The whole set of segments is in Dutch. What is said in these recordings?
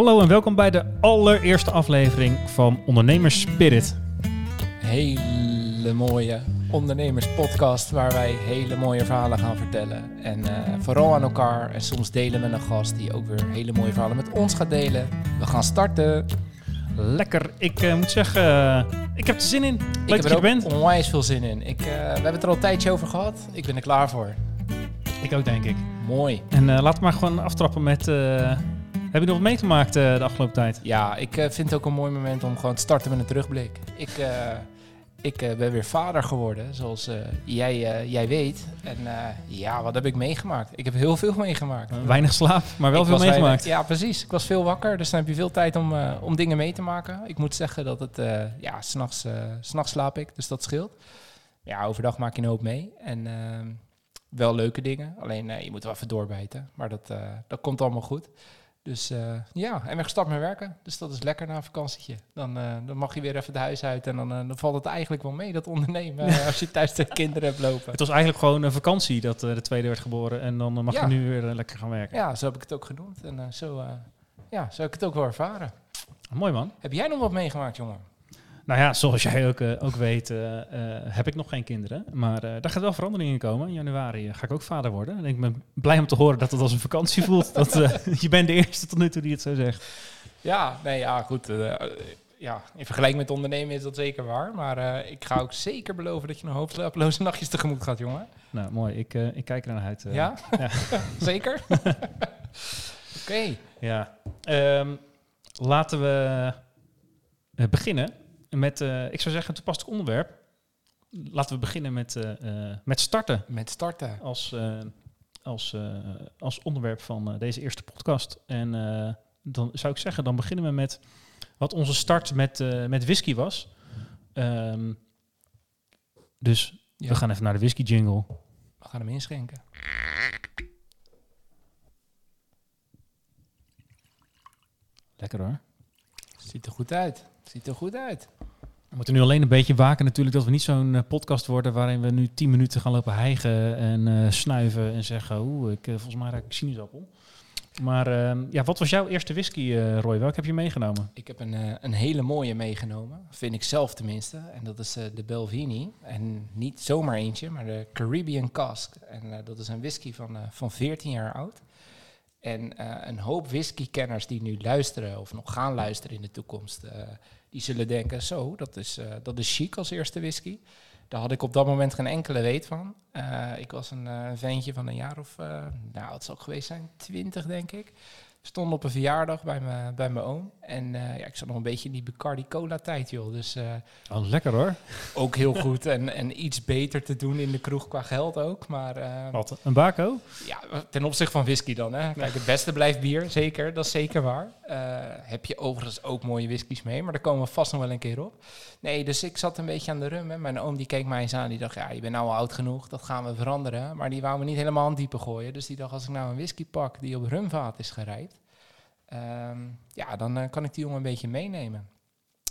Hallo en welkom bij de allereerste aflevering van Ondernemers Spirit. Hele mooie ondernemerspodcast waar wij hele mooie verhalen gaan vertellen. En eh, vooral aan elkaar en soms delen met een gast die ook weer hele mooie verhalen met ons gaat delen. We gaan starten. Lekker. Ik eh, moet zeggen, eh, ik heb er zin in. Leuk ik heb er er bent. ook onwijs veel zin in. Ik, we hebben het er al een tijdje over gehad. Ik ben er klaar voor. Ik ook, denk ik. Mooi. En laten we maar gewoon aftrappen met... heb je nog wat meegemaakt eh, de afgelopen tijd? Ja, ik eh, vind het ook een mooi moment om gewoon te starten met een terugblik. Ik, eh, ik ben weer vader geworden, zoals jij, jij weet. En ja, wat heb ik meegemaakt? Ik heb heel veel meegemaakt. Weinig slaap, maar wel Ik veel meegemaakt. weinig- ja, precies. Ik was veel wakker, dus dan heb je veel tijd om, om dingen mee te maken. Ik moet zeggen dat het, ja, s'nachts s'nachts slaap ik, dus dat scheelt. Ja, overdag maak je een hoop mee. En ehm, wel leuke dingen, alleen je moet wel even doorbijten. Maar dat, dat komt allemaal goed. Dus eh, ja, en ben gestart met werken. Dus dat is lekker na een vakantietje. Dan, eh, dan mag je weer even het huis uit en dan, eh, dan valt het eigenlijk wel mee, dat ondernemen. als je thuis de kinderen hebt lopen. Het was eigenlijk gewoon een vakantie dat de tweede werd geboren. En dan mag Ja. je nu weer lekker gaan werken. Ja, zo heb ik het ook genoemd. En zo, ja, zo heb ik het ook wel ervaren. Mooi man. Heb jij nog wat meegemaakt, jongen? Nou ja, zoals jij ook, eh, ook weet, eh, eh, heb ik nog geen kinderen. Maar daar gaat wel verandering in komen. In januari ga ik ook vader worden. En ik ben blij om te horen dat het als een vakantie voelt. dat, je bent de eerste tot nu toe die het zo zegt. Ja, nee, ja, goed. ja, in vergelijking met ondernemen is dat zeker waar. Maar ik ga ook zeker beloven dat je een hoop slapeloze nachtjes tegemoet gaat, jongen. Nou, mooi. Ik, ik kijk er naar uit. ja? ja. zeker? Oké. Ja. Ehm, laten we beginnen met, eh, ik zou zeggen, een toepasselijk onderwerp. Laten we beginnen met, eh, eh, met starten Met starten. als, als, als onderwerp van deze eerste podcast. En dan zou ik zeggen, dan beginnen we met wat onze start met, met whisky was. Ehm, dus Ja. we gaan even naar de whisky jingle. We gaan hem inschenken. Lekker hoor. Ziet er goed uit. Ziet er goed uit. We moeten nu alleen een beetje waken natuurlijk dat we niet zo'n eh, podcast worden waarin we nu tien minuten gaan lopen hijgen en eh, snuiven en zeggen, oeh, ik, eh, volgens mij raak ik sinaasappel. Maar ehm, ja, wat was jouw eerste whisky, eh, Roy? Welke heb je meegenomen? Ik heb een, een hele mooie meegenomen. Vind ik zelf tenminste. En dat is eh, de Belvini. En niet zomaar eentje, maar de Caribbean Cask. En eh, dat is een whisky van, eh, van 14 jaar oud. En eh, een hoop whiskykenners die nu luisteren of nog gaan luisteren in de toekomst, eh, die zullen denken, zo, dat is, eh, dat is chic als eerste whisky. Daar had ik op dat moment geen enkele weet van. Eh, ik was een eh, ventje van een jaar of, nou, het zal ook geweest zijn, 20 denk ik. Stond op een verjaardag bij mijn bij mijn oom. En eh, ja, ik zat nog een beetje in die Bacardi Cola tijd, joh. Dus Oh, lekker hoor. ook heel goed en, en iets beter te doen in de kroeg qua geld ook. Maar eh, Wat, een bako? ja, ten opzichte van whisky dan. Hè. Kijk, het beste blijft bier, zeker. Dat is zeker waar. Heb je overigens ook mooie whiskies mee, maar daar komen we vast nog wel een keer op. Nee, dus ik zat een beetje aan de rum. Hè. Mijn oom die keek mij eens aan, die dacht, ja, je bent nou al oud genoeg, dat gaan we veranderen. Maar die wou me niet helemaal aan diepe gooien. Dus die dacht, als ik nou een whisky pak die op rumvaat is gerijpt, ehm, ja, dan eh, kan ik die jongen een beetje meenemen.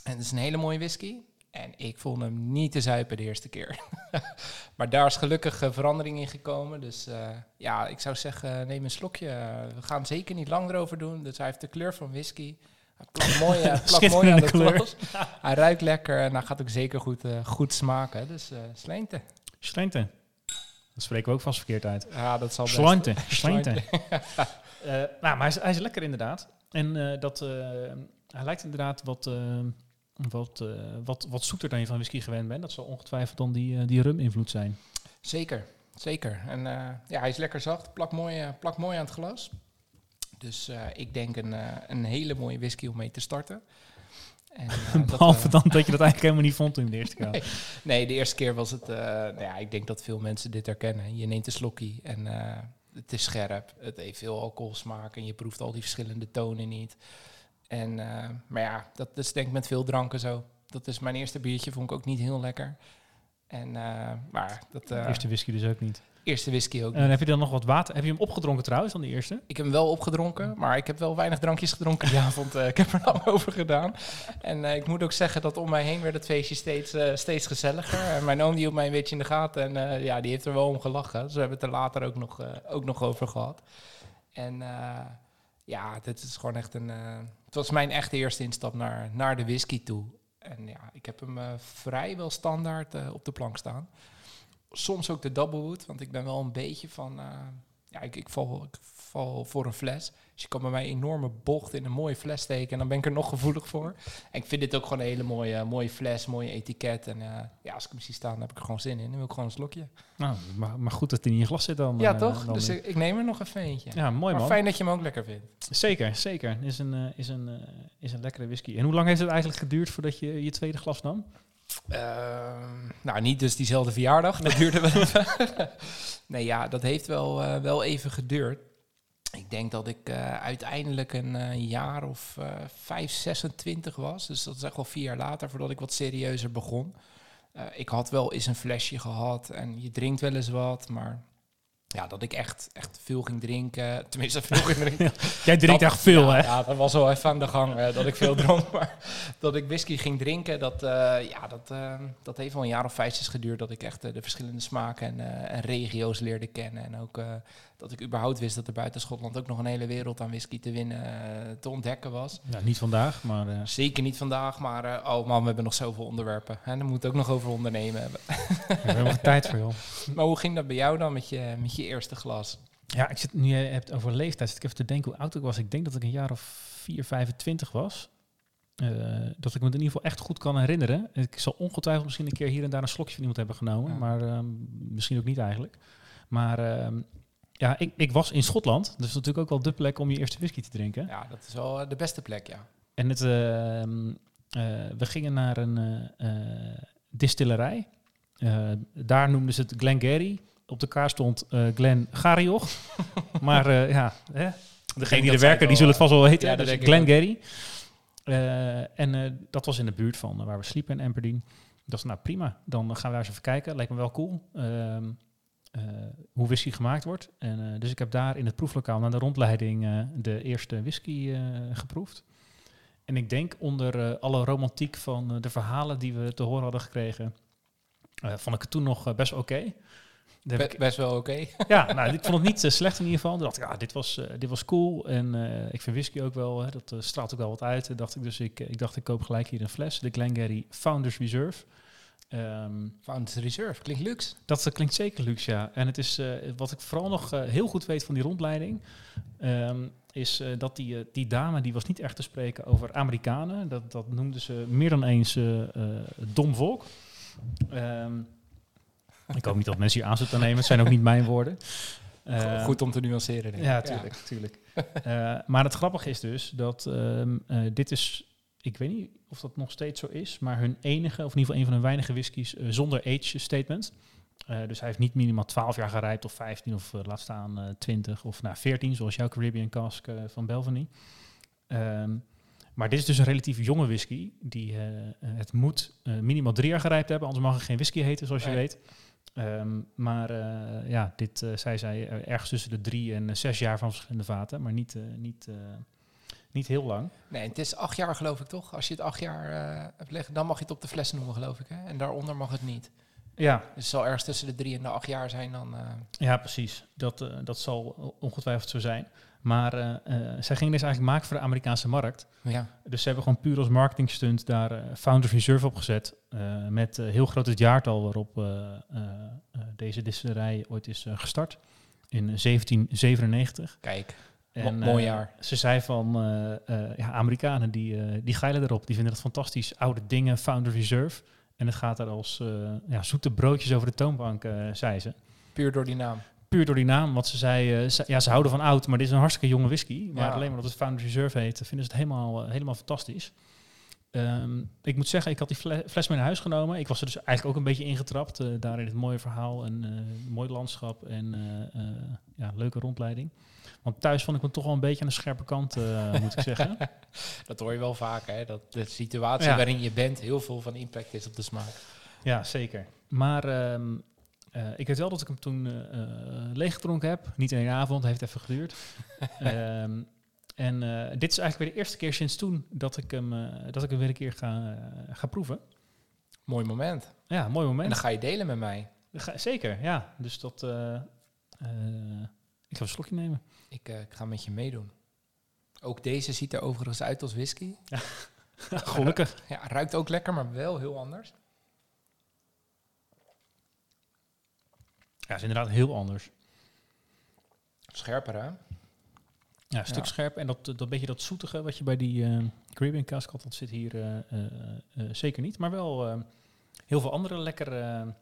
En het is een hele mooie whisky. En ik vond hem niet te zuipen de eerste keer. maar daar is gelukkig eh, verandering in gekomen. Dus eh, ja, ik zou zeggen, neem een slokje. We gaan zeker niet lang erover doen. Dus hij heeft de kleur van whisky. Hij plakt mooi, plakt mooi aan de kleur. Hij ruikt lekker en hij gaat ook zeker goed, goed smaken. Dus sleente. Slente. Dat spreken we ook vast verkeerd uit. Ja, dat zal best. Slante. Eh, nou, maar hij is, hij is lekker inderdaad. En eh, dat, eh, hij lijkt inderdaad wat, wat, wat, wat zoeter dan je van whisky gewend bent. Dat zal ongetwijfeld dan die, die rum-invloed zijn. Zeker, zeker. En ja, hij is lekker zacht, plakt mooi, plakt mooi aan het glas. Dus ik denk een, een hele mooie whisky om mee te starten. En, eh, dat, Behalve eh, dan dat je dat eigenlijk helemaal niet vond in de eerste keer. Nee. Nee, de eerste keer was het... eh, nou ja, ik denk dat veel mensen dit herkennen. Je neemt een slokkie en het is scherp. Het heeft veel alcoholsmaak en je proeft al die verschillende tonen niet. En, eh, maar ja, dat is denk ik met veel dranken zo. Dat is mijn eerste biertje, vond ik ook niet heel lekker. En, eh, maar dat eh, Eerste whisky dus ook niet. Eerste whisky ook En niet. heb je dan nog wat water? Heb je hem opgedronken trouwens, dan de eerste? Ik heb hem wel opgedronken, maar ik heb wel weinig drankjes gedronken die avond. Eh, ik heb er lang over gedaan. En eh, ik moet ook zeggen dat om mij heen werd het feestje steeds, eh, steeds gezelliger. En mijn oom die hield mij een beetje in de gaten en ja, die heeft er wel om gelachen. Dus we hebben het er later ook nog, ook nog over gehad. En Ja, dit is gewoon echt een... het was mijn echte eerste instap naar, naar de whisky toe. En ja, ik heb hem vrijwel standaard op de plank staan. Soms ook de doublewood, want ik ben wel een beetje van... eh, ja, ik, ik, val, ik val voor een fles. Dus je kan bij mij een enorme bocht in een mooie fles steken... en dan ben ik er nog gevoelig voor. En ik vind dit ook gewoon een hele mooie, mooie fles, mooie etiket. En eh, ja, als ik hem zie staan, dan heb ik er gewoon zin in. Dan wil ik gewoon een slokje. Nou, maar, maar goed dat hij in je glas zit dan. ja, eh, toch? dan Dus ik, ik neem er nog even eentje. ja, mooi maar man. fijn dat je hem ook lekker vindt. Zeker, zeker. Is een, is, een, is een lekkere whisky. En hoe lang heeft het eigenlijk geduurd voordat je je tweede glas nam? Ehm, nou, niet dus diezelfde verjaardag. Dat duurde wel nee, ja, dat heeft wel, eh, wel even geduurd. Ik denk dat ik eh, uiteindelijk een eh, jaar of eh 5, 26 was. Dus dat is echt wel vier jaar later voordat ik wat serieuzer begon. Ik had wel eens een flesje gehad en je drinkt wel eens wat, maar ja, dat ik echt, echt veel ging drinken. Tenminste, veel ging drinken. Jij drinkt Dat- echt veel, ja, hè? Ja, dat was wel even aan de gang eh, dat ik veel dronk. Maar dat ik whisky ging drinken, dat, eh, ja, dat, eh, dat heeft wel een jaar of vijf zes geduurd. Dat ik echt de verschillende smaken en, en regio's leerde kennen. En ook dat ik überhaupt wist dat er buiten Schotland ook nog een hele wereld aan whisky te winnen, eh, te ontdekken was. Ja, niet vandaag, maar... eh, Zeker niet vandaag, maar eh, oh man, we hebben nog zoveel onderwerpen. En daar moet ook nog over ondernemen hebben. we hebben geen tijd voor, joh. Maar hoe ging dat bij jou dan met je, met je eerste glas? Ja, ik zit, nu je hebt over leeftijd, zit ik even te denken hoe oud ik was. Ik denk dat ik een jaar of 4, 25 was. Dat ik me in ieder geval echt goed kan herinneren. Ik zal ongetwijfeld misschien een keer hier en daar een slokje van iemand hebben genomen. Ja. Maar ehm, misschien ook niet eigenlijk. Maar ehm, ja, ik, ik was in Schotland. Dus natuurlijk ook wel de plek om je eerste whisky te drinken. Ja, dat is wel eh, de beste plek, ja. En het, ehm, eh, we gingen naar een eh, distillerij. Daar noemden ze het Glengarry. Op de kaart stond Glen Garioch. maar ja, hè? degene die er werken, die zullen het vast wel weten. ja, dus Glengarry. En dat was in de buurt van waar we sliepen in Aberdeen. Dat is nou prima. Dan gaan we daar eens even kijken. Lijkt me wel cool. Ehm, eh, hoe whisky gemaakt wordt. En, eh, dus ik heb daar in het proeflokaal na de rondleiding eh, de eerste whisky eh, geproefd. En ik denk onder eh, alle romantiek van eh, de verhalen die we te horen hadden gekregen, eh, vond ik het toen nog eh, best oké. Be- ik- best wel oké. Ja, nou, ik vond het niet eh, slecht in ieder geval. Toen dacht ik, ja, dit was, eh, dit was cool. En eh, ik vind whisky ook wel, hè, dat eh, straalt ook wel wat uit. En dacht ik, dus ik, eh, ik dacht, ik koop gelijk hier een fles. De Glengarry Founders Reserve. Ehm, Founders Reserve, klinkt luxe. dat eh, klinkt zeker luxe, ja. En het is eh, wat ik vooral nog eh, heel goed weet van die rondleiding. ehm, is dat die, die dame die was niet echt te spreken over Amerikanen. Dat, dat noemden ze meer dan eens dom volk. Ehm, ik hoop niet dat mensen hier aan zitten nemen. Het zijn ook niet mijn woorden. Goed om te nuanceren, denk ik. ja, tuurlijk. tuurlijk. Maar het grappige is dus dat dit is, ik weet niet of dat nog steeds zo is, maar hun enige, of in ieder geval een van hun weinige whiskies eh, zonder age statement. Eh, dus hij heeft niet minimaal 12 jaar gerijpt of 15 of eh, laat staan eh 20 of nou, 14, zoals jouw Caribbean Cask van Belvany. Ehm, maar dit is dus een relatief jonge whisky. Die, het moet minimaal drie jaar gerijpt hebben, anders mag het geen whisky heten, zoals je weet. Ehm, maar ja, dit zei zij eh, ergens tussen de drie en zes jaar van verschillende vaten, maar niet, niet, niet heel lang. Nee, het is acht jaar geloof ik toch? Als je het acht jaar eh, hebt liggen, dan mag je het op de fles noemen geloof ik. Hè? En daaronder mag het niet. Ja, Dus het zal ergens tussen de drie en de acht jaar zijn dan... eh, ja precies. Dat, eh, dat zal ongetwijfeld zo zijn. Maar zij gingen deze eigenlijk maken voor de Amerikaanse markt. ja. Dus ze hebben gewoon puur als marketing stunt daar Founders Reserve op gezet. met heel groot het jaartal waarop deze distillerij ooit is gestart. In 1797. Kijk, En, mooi eh, jaar. ze zei van, eh, eh, ja, Amerikanen die, die geilen erop. Die vinden het fantastisch. Oude dingen, Founders Reserve. En het gaat er als ja, zoete broodjes over de toonbank, zei ze. puur door die naam. Puur door die naam, want ze zei, ze, ja, ze houden van oud, maar dit is een hartstikke jonge whisky. Maar Ja. alleen maar dat het Founders Reserve heet, vinden ze het helemaal, helemaal fantastisch. Ehm, ik moet zeggen, ik had die fle- fles mee naar huis genomen. Ik was er dus eigenlijk ook een beetje ingetrapt. eh daar in het mooie verhaal en eh mooi landschap en eh, ja, leuke rondleiding. Want thuis vond ik me toch wel een beetje aan de scherpe kant, moet ik zeggen. Dat hoor je wel vaak, hè? Dat de situatie Ja. waarin je bent heel veel van impact is op de smaak. Ja, zeker. Maar ehm, eh, ik weet wel dat ik hem toen leeggedronken heb. Niet in één avond, heeft even geduurd. Ehm, en eh, dit is eigenlijk weer de eerste keer sinds toen dat ik hem, eh, dat ik hem weer een keer ga, eh, ga proeven. Mooi moment. Ja, mooi En moment. dan ga je delen met mij. Ga- zeker, ja. Dus dat... ik ga een slokje nemen. Ik, ik ga met je meedoen. Ook deze ziet er overigens uit als whisky. Gelukkig. Ja, ruikt ook lekker, maar wel heel anders. Ja, is inderdaad heel anders. Scherper, hè? Ja, een stuk Ja. scherp. En dat, dat beetje dat zoetige wat je bij die eh Caribbean cask had, dat zit hier eh, eh, zeker niet. Maar wel heel veel andere lekkere,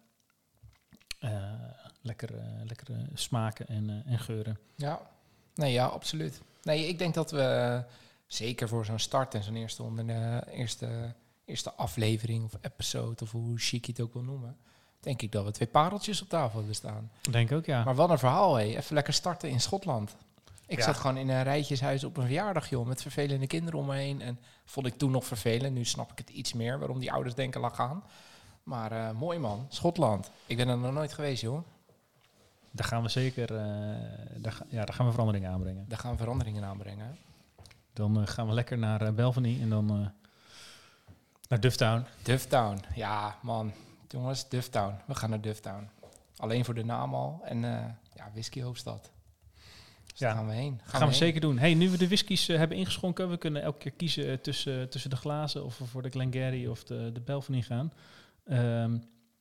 lekkere, lekkere smaken en, en geuren. Ja. Nee, ja, absoluut. Nee, ik denk dat we zeker voor zo'n start en zo'n eerste, onder, eerste, eerste aflevering of episode, of hoe chic je het ook wil noemen, denk ik dat we twee pareltjes op tafel hebben staan. Denk ook, ja. Maar wat een verhaal, hé. Even lekker starten in Schotland. Ik Ja. zat gewoon in een rijtjeshuis op een verjaardag, joh, met vervelende kinderen om me heen. En vond ik toen nog vervelend. Nu snap ik het iets meer, waarom die ouders denken, laat gaan. Maar eh, mooi man, Schotland. Ik ben er nog nooit geweest, joh. Daar gaan we zeker eh, daar, ga- ja, daar gaan we veranderingen aanbrengen. Daar gaan we veranderingen aanbrengen. Dan eh, gaan we lekker naar Belvany en dan naar Dufftown. Dufftown. Ja, man. Jongens, Dufftown. We gaan naar Dufftown. Alleen voor de naam al. En ja, whisky hoofdstad. Dus Ja. daar gaan we heen. Gaan, we heen. zeker doen. Hey, nu we de whiskies eh, hebben ingeschonken, we kunnen elke keer kiezen eh, tussen, tussen de glazen of we voor de Glengarry of de, de Belvany gaan. Ehm,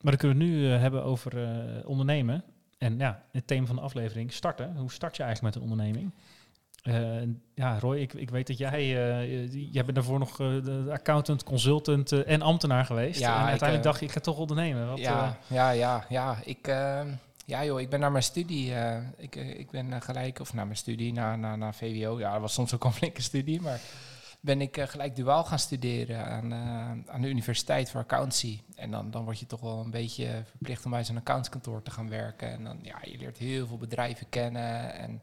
maar dan kunnen we het nu eh, hebben over eh, ondernemen. En ja, het thema van de aflevering, starten. Hoe start je eigenlijk met een onderneming? Eh, ja, Roy, ik, ik weet dat jij, eh, jij bent daarvoor nog eh, de accountant, consultant eh, en ambtenaar geweest. Ja, en ik, uiteindelijk eh, dacht je, ik ga toch ondernemen. Wat, ja, eh, ja, ja, ja. Ik, eh, ja, joh, ik ben naar mijn studie. eh, ik, eh, ik ben eh, gelijk, of naar mijn studie, naar, naar, naar VWO. Ja, dat was soms ook een flinke studie, maar ben ik gelijk duaal gaan studeren aan, aan de universiteit voor accountancy. En dan, dan word je toch wel een beetje verplicht om bij zo'n accountskantoor te gaan werken. En dan, ja, je leert heel veel bedrijven kennen en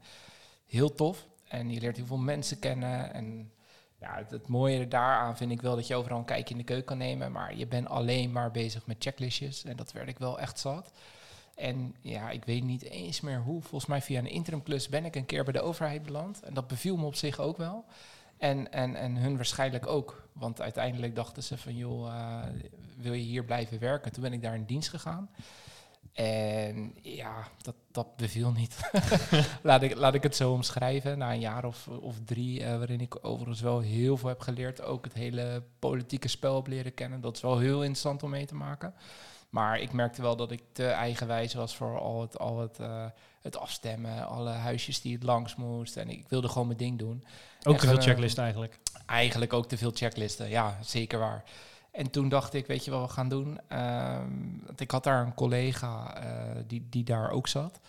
heel tof. En je leert heel veel mensen kennen en ja, het, het mooie daaraan vind ik wel dat je overal een kijkje in de keuken kan nemen. Maar je bent alleen maar bezig met checklistjes. En dat werd ik wel echt zat. En ja, ik weet niet eens meer hoe. Volgens mij via een interimklus ben ik een keer bij de overheid beland. En dat beviel me op zich ook wel. En, en, en hun waarschijnlijk ook. Want uiteindelijk dachten ze van, joh, eh, wil je hier blijven werken? Toen ben ik daar in dienst gegaan. En ja, dat, dat beviel niet. laat, ik, laat ik het zo omschrijven. Na een jaar of, of drie, eh, waarin ik overigens wel heel veel heb geleerd. Ook het hele politieke spel heb leren kennen. Dat is wel heel interessant om mee te maken. Maar ik merkte wel dat ik te eigenwijs was voor al het, al het, eh, het afstemmen. Alle huisjes die het langs moest. En ik wilde gewoon mijn ding doen. ook en te veel gewoon, checklist eigenlijk. Eigenlijk ook te veel checklisten. Ja, zeker waar. En toen dacht ik, weet je wat we gaan doen? Ehm, want ik had daar een collega eh, die, die daar ook zat.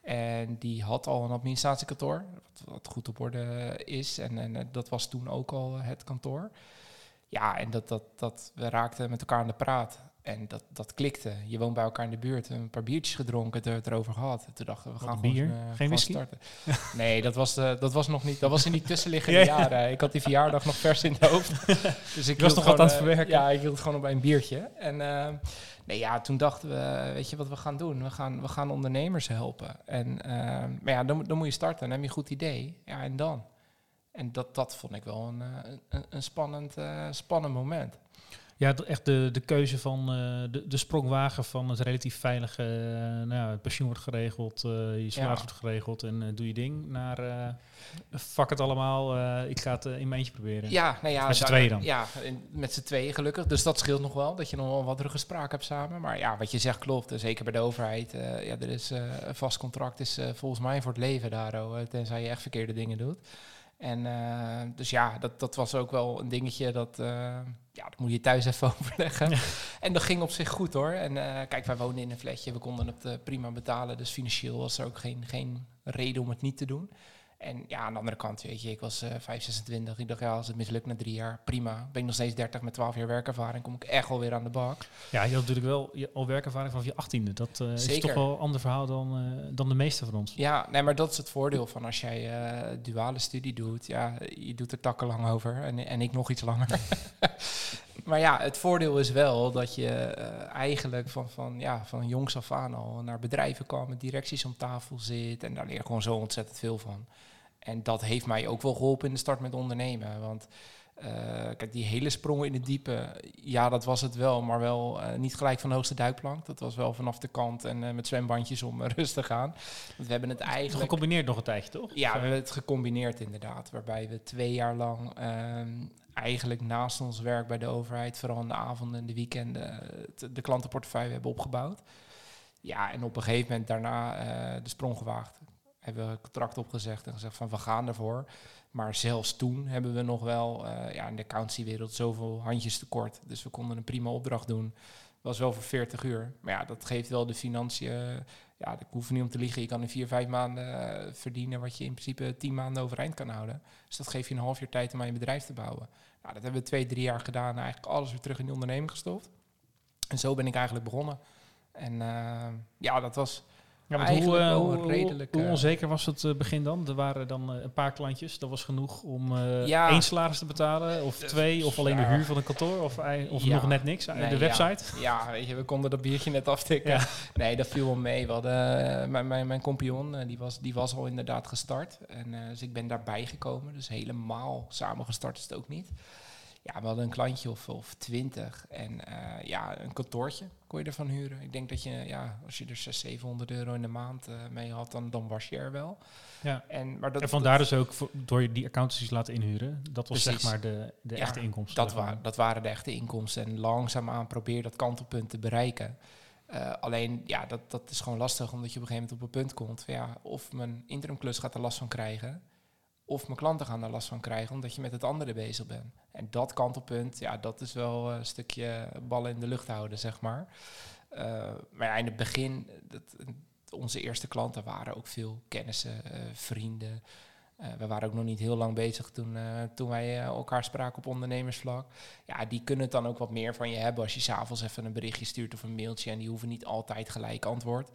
En die had al een administratiekantoor, wat, wat goed op orde is. En, en eh, dat was toen ook al het kantoor. Ja, en dat, dat, dat, we raakten met elkaar aan de praat. En dat, dat klikte. Je woont bij elkaar in de buurt. Een paar biertjes gedronken, het erover gehad. En toen dachten we, we gaan bier? gewoon, eh, Geen whisky? starten. Nee, dat was, de, dat was nog niet. Dat was in die tussenliggende Ja, ja. jaren. Ik had die verjaardag nog vers in het hoofd. Dus ik was nog wat aan het eh, verwerken? Ja, ik hield gewoon op bij een biertje. En eh, nee, ja, toen dachten we, weet je wat we gaan doen? We gaan, we gaan ondernemers helpen. En, eh, maar ja, dan, dan moet je starten. Dan heb je een goed idee. Ja, en dan? En dat, dat vond ik wel een, eh, een, een spannend, eh, spannend moment. Ja, echt de, de keuze van eh, de, de sprongwagen van het relatief veilige, eh, nou het pensioen wordt geregeld, eh, je salaris wordt geregeld en doe je ding, naar fuck het allemaal, ik ga het in mijn eentje proberen. Ja, nou ja, Met z'n tweeën dan? Ja, in- met z'n tweeën gelukkig. Dus dat scheelt nog wel, dat je nog wel wat ruggespraak hebt samen. Maar ja, wat je zegt klopt. Zeker bij de overheid. ja, er is een vast contract is volgens mij voor het leven daar, oh, tenzij je echt verkeerde dingen doet. En eh, dus ja, dat, dat was ook wel een dingetje dat, eh, ja, dat moet je thuis even overleggen. En dat ging op zich goed hoor. En eh, kijk, wij woonden in een flatje, we konden het prima betalen. Dus financieel was er ook geen, geen reden om het niet te doen. En ja, aan de andere kant, weet je, ik was eh 5, 26. Ik dacht, ja, als het mislukt na drie jaar, prima. Ben ik nog steeds 30 met 12 jaar werkervaring, kom ik echt alweer aan de bak. Ja, je had natuurlijk wel je, al werkervaring vanaf je achttiende. Dat eh, is toch wel een ander verhaal dan, eh, dan de meeste van ons. Ja, nee, maar dat is het voordeel van als jij eh, duale studie doet. Ja, je doet er takken lang over en, en ik nog iets langer. maar ja, het voordeel is wel dat je eigenlijk van, van, ja, van jongs af aan al naar bedrijven kan, met directies om tafel zit. En daar leer je gewoon zo ontzettend veel van. En dat heeft mij ook wel geholpen in de start met ondernemen. Want kijk, die hele sprongen in het diepe, ja, dat was het wel, maar wel niet gelijk van de hoogste duikplank. Dat was wel vanaf de kant en met zwembandjes om rustig te gaan. Want we hebben het eigenlijk... Gecombineerd nog een tijdje, toch? Ja, we hebben het gecombineerd inderdaad. Waarbij we twee jaar lang ehm, eigenlijk naast ons werk bij de overheid, vooral in de avonden en de weekenden, de klantenportefeuille hebben opgebouwd. Ja, en op een gegeven moment daarna de sprong gewaagd hebben we contract opgezegd en gezegd van we gaan ervoor. Maar zelfs toen hebben we nog wel uh, ja, in de accountancywereld zoveel handjes tekort. Dus we konden een prima opdracht doen. Was wel voor 40 uur. Maar ja, dat geeft wel de financiën. Ja, ik hoef niet om te liegen. Je kan in vier, vijf maanden eh, verdienen wat je in principe tien maanden overeind kan houden. Dus dat geeft je een half jaar tijd om aan je bedrijf te bouwen. Nou, dat hebben we twee, drie jaar gedaan. Eigenlijk alles weer terug in de onderneming gestopt. En zo ben ik eigenlijk begonnen. En uh, ja, dat was ja, hoe, uh, hoe, redelijk, hoe, eh, onzeker was het uh, begin dan? Er waren dan een paar klantjes. Dat was genoeg om ja, één salaris te betalen? Of twee? Of alleen de huur van een kantoor? Of, of nog net niks? de website? Ja, weet je, we konden dat biertje net aftikken. Nee, dat viel wel mee. We hadden, mijn, mijn, mijn compagnon, die, was, die was al inderdaad gestart. En, dus ik ben daarbij gekomen. Dus helemaal samengestart is het ook niet ja, we hadden een klantje of, of twintig. En uh, ja, een kantoortje kon je ervan huren. Ik denk dat je, ja, als je er 600, 700 euro in de maand uh, mee had, dan, dan was je er wel. Ja. En, maar dat, en vandaar dus ook voor, door die accountancies laten inhuren. Dat was zeg maar de, de echte inkomsten. Dat, wa dat waren de echte inkomsten. En langzaamaan probeer dat kantelpunt te bereiken. Uh, alleen, ja, dat, dat is gewoon lastig, omdat je op een gegeven moment op een punt komt van ja, of mijn interimklus gaat er last van krijgen. Of mijn klanten gaan er last van krijgen omdat je met het andere bezig bent. En dat kantelpunt, ja, dat is wel een stukje ballen in de lucht houden, zeg maar. Uh, maar in het begin, dat, onze eerste klanten waren ook veel kennissen, uh, vrienden. We waren ook nog niet heel lang bezig toen, toen wij elkaar spraken op ondernemersvlak. Ja, die kunnen het dan ook wat meer van je hebben als je s'avonds even een berichtje stuurt of een mailtje. En die hoeven niet altijd gelijk antwoord.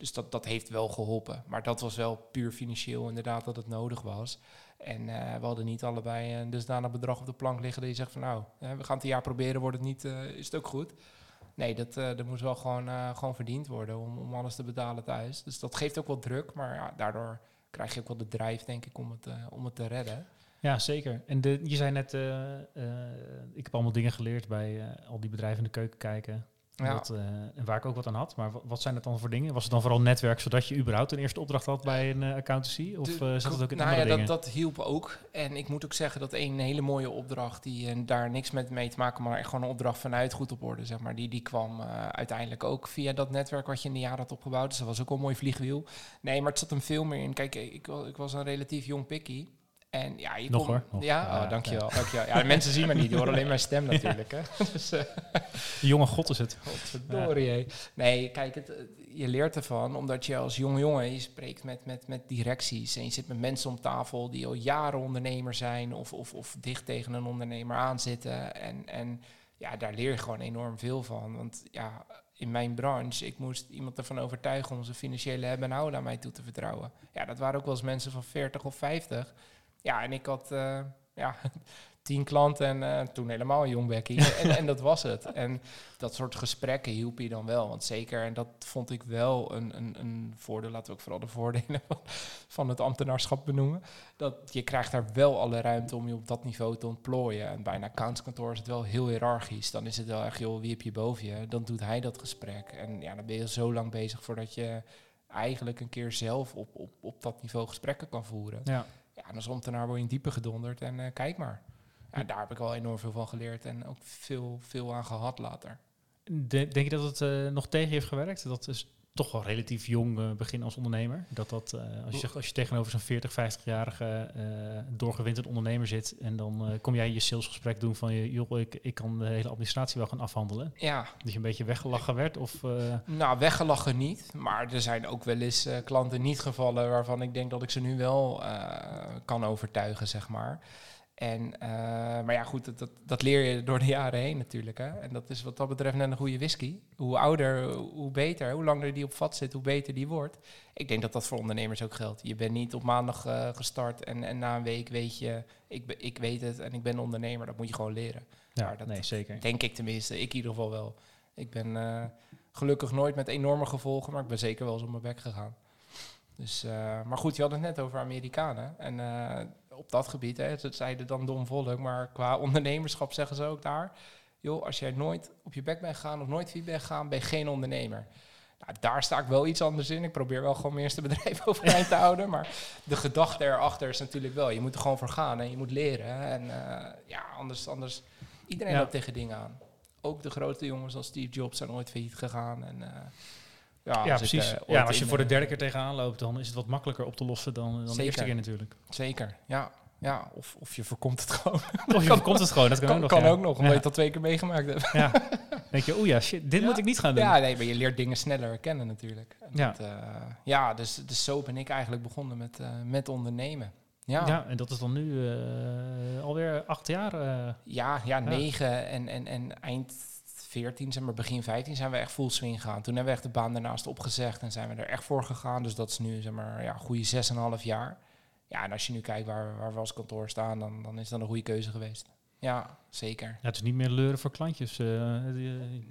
Dus dat, dat heeft wel geholpen. Maar dat was wel puur financieel inderdaad dat het nodig was. En uh, we hadden niet allebei een dusdanig bedrag op de plank liggen dat je zegt van nou, we gaan het een jaar proberen, wordt het niet, uh, is het ook goed. Nee, dat, uh, dat moest wel gewoon, gewoon verdiend worden om, om alles te betalen thuis. Dus dat geeft ook wel druk, maar ja, daardoor krijg je ook wel de drijf, denk ik, om het, om het te redden. Ja, zeker. En de, je zei net, ik heb allemaal dingen geleerd bij al die bedrijven in de keuken kijken. Ja. Eh, en waar ik ook wat aan had. Maar wat zijn het dan voor dingen? Was het dan vooral netwerk, zodat je überhaupt een eerste opdracht had bij een uh, accountancy? Of uh, zat het ook in nou andere ja, Dat, dat hielp ook. En ik moet ook zeggen dat een hele mooie opdracht, die daar niks met mee te maken, maar echt gewoon een opdracht vanuit goed op orde, zeg maar. Die, die kwam uiteindelijk ook via dat netwerk wat je in de jaren had opgebouwd. Dus dat was ook wel een mooi vliegwiel. Nee, maar het zat hem veel meer in. Kijk, ik, ik was een relatief jong pikkie. En ja, je nog hoor. Ja, oh, dankjewel. Ja. dankjewel. Ja, de mensen zien me niet, die horen alleen mijn stem natuurlijk. Hè. Dus, uh, jonge god is het. Godverdorie. Ja. Nee, kijk, het, je leert ervan, omdat je als jong jongen, je spreekt met, met, met directies en je zit met mensen om tafel die al jaren ondernemer zijn of, of, of dicht tegen een ondernemer aanzitten. En, en ja, daar leer je gewoon enorm veel van. Want ja, in mijn branche, ik moest iemand ervan overtuigen om zijn financiële hebben en houden aan mij toe te vertrouwen. Ja, dat waren ook wel eens mensen van 40 of 50 ja, en ik had uh, ja, tien klanten en uh, toen helemaal een jong Becky. en, en, dat was het. En dat soort gesprekken hielp je dan wel. Want zeker, en dat vond ik wel een, een, een voordeel, laten we ook vooral de voordelen van, van het ambtenaarschap benoemen. Dat je krijgt daar wel alle ruimte om je op dat niveau te ontplooien. En bij een accountskantoor is het wel heel hiërarchisch. Dan is het wel echt, joh, wie heb je boven je? Dan doet hij dat gesprek. En ja, dan ben je zo lang bezig voordat je eigenlijk een keer zelf op, op, op dat niveau gesprekken kan voeren. Ja. Ja, en als ambtenaar in diepe gedonderd en uh, kijk maar. Ja, daar heb ik wel enorm veel van geleerd en ook veel, veel aan gehad later. denk je dat het uh, nog tegen heeft gewerkt? Dat is toch wel relatief jong uh, begin als ondernemer. Dat dat, uh, als, je, als je tegenover zo'n 40, 50-jarige uh, doorgewinterd ondernemer zit en dan kom jij je salesgesprek doen van je, joh, ik, ik kan de hele administratie wel gaan afhandelen. Ja. Dat je een beetje weggelachen werd? Of, Nou, weggelachen niet. Maar er zijn ook wel eens klanten niet gevallen waarvan ik denk dat ik ze nu wel kan overtuigen, zeg maar. En, uh, maar ja, goed, dat, dat, leer je door de jaren heen natuurlijk. Hè? En dat is wat dat betreft net een goede whisky. Hoe ouder, hoe beter. Hoe langer die op vat zit, hoe beter die wordt. Ik denk dat dat voor ondernemers ook geldt. Je bent niet op maandag uh, gestart en, en na een week weet je, ik, ik weet het en ik ben ondernemer. Dat moet je gewoon leren. Ja, dat, nee, zeker. Denk ik tenminste. Ik in ieder geval wel. Ik ben uh, gelukkig nooit met enorme gevolgen, maar ik ben zeker wel eens op mijn bek gegaan. Dus, maar goed, je had het net over Amerikanen. En op dat gebied, hè, dat zeiden dan Dom Volk, maar qua ondernemerschap zeggen ze ook daar, joh, als jij nooit op je bek bent gegaan of nooit feedback gegaan, ben je geen ondernemer. Nou, daar sta ik wel iets anders in. Ik probeer wel gewoon mijn eerste bedrijf overeind te houden. Maar de gedachte erachter is natuurlijk wel, je moet er gewoon voor gaan en je moet leren. En uh, ja, anders, anders, iedereen loopt tegen dingen aan. Ook de grote jongens als Steve Jobs zijn ooit failliet gegaan. En, uh, ja, ja precies. Ik, uh, ja, als je voor de derde keer tegenaan loopt, dan is het wat makkelijker op te lossen dan, dan de eerste keer natuurlijk. Zeker, ja. Ja, of, of je voorkomt het gewoon. Of je voorkomt het gewoon, dat kan, ook nog. Kan ook nog, omdat je het al twee keer meegemaakt hebt. Ja. denk je, oeh ja, shit, dit moet ik niet gaan doen. Ja, nee, maar je leert dingen sneller herkennen natuurlijk. En ja. Dat, uh, ja, dus, dus zo ben ik eigenlijk begonnen met, uh, met ondernemen. Ja. ja, en dat is dan nu alweer acht jaar? ja, ja, negen en, en, en eind 14, zeg maar begin 15 zijn we echt full swing gegaan. Toen hebben we echt de baan daarnaast opgezegd en zijn we er echt voor gegaan. Dus dat is nu zeg maar ja, goede zes en een half jaar. Ja, en als je nu kijkt waar, waar we als kantoor staan, dan, dan is dat een goede keuze geweest. Ja, zeker. Ja, het is niet meer leuren voor klantjes. Uh,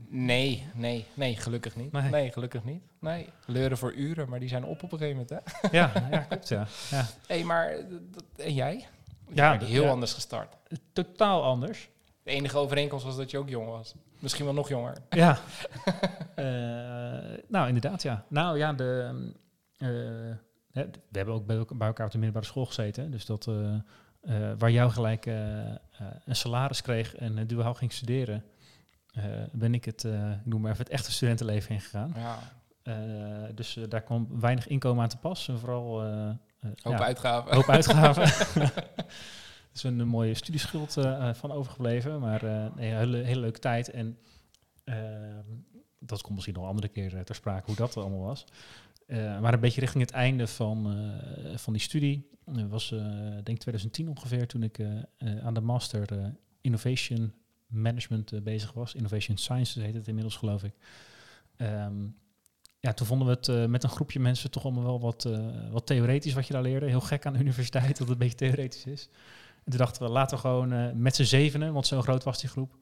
nee, nee, nee, gelukkig niet. Nee. nee. gelukkig niet. Nee, leuren voor uren, maar die zijn op op een gegeven moment, hè? Ja, ja klopt, ja. ja. hey, maar dat, en jij? Ja, heel ja. anders gestart. Totaal anders. De enige overeenkomst was dat je ook jong was. Misschien wel nog jonger. Ja. uh, nou, inderdaad, ja. Nou ja, de... Uh, we hebben ook bij, elkaar op de middelbare school gezeten. Dus dat uh, waar jou gelijk een salaris kreeg en duaal ging studeren, ben ik het, ik noem maar even het echte studentenleven ingegaan. Ja. dus daar kwam weinig inkomen aan te pas. En vooral hoop ja, uitgaven. Hoop uitgaven. Is een, mooie studieschuld van overgebleven, maar een hele, leuke tijd. En dat komt misschien nog een andere keer ter sprake hoe dat allemaal was. maar een beetje richting het einde van, van die studie dat was, uh, denk 2010 ongeveer, toen ik uh, aan de master Innovation Management bezig was. Innovation Sciences heet het inmiddels, geloof ik. Um, ja, toen vonden we het met een groepje mensen toch allemaal wel wat, wat theoretisch wat je daar leerde. Heel gek aan de universiteit dat het een beetje theoretisch is. En toen dachten we, laten we gewoon met z'n zevenen, want zo groot was die groep,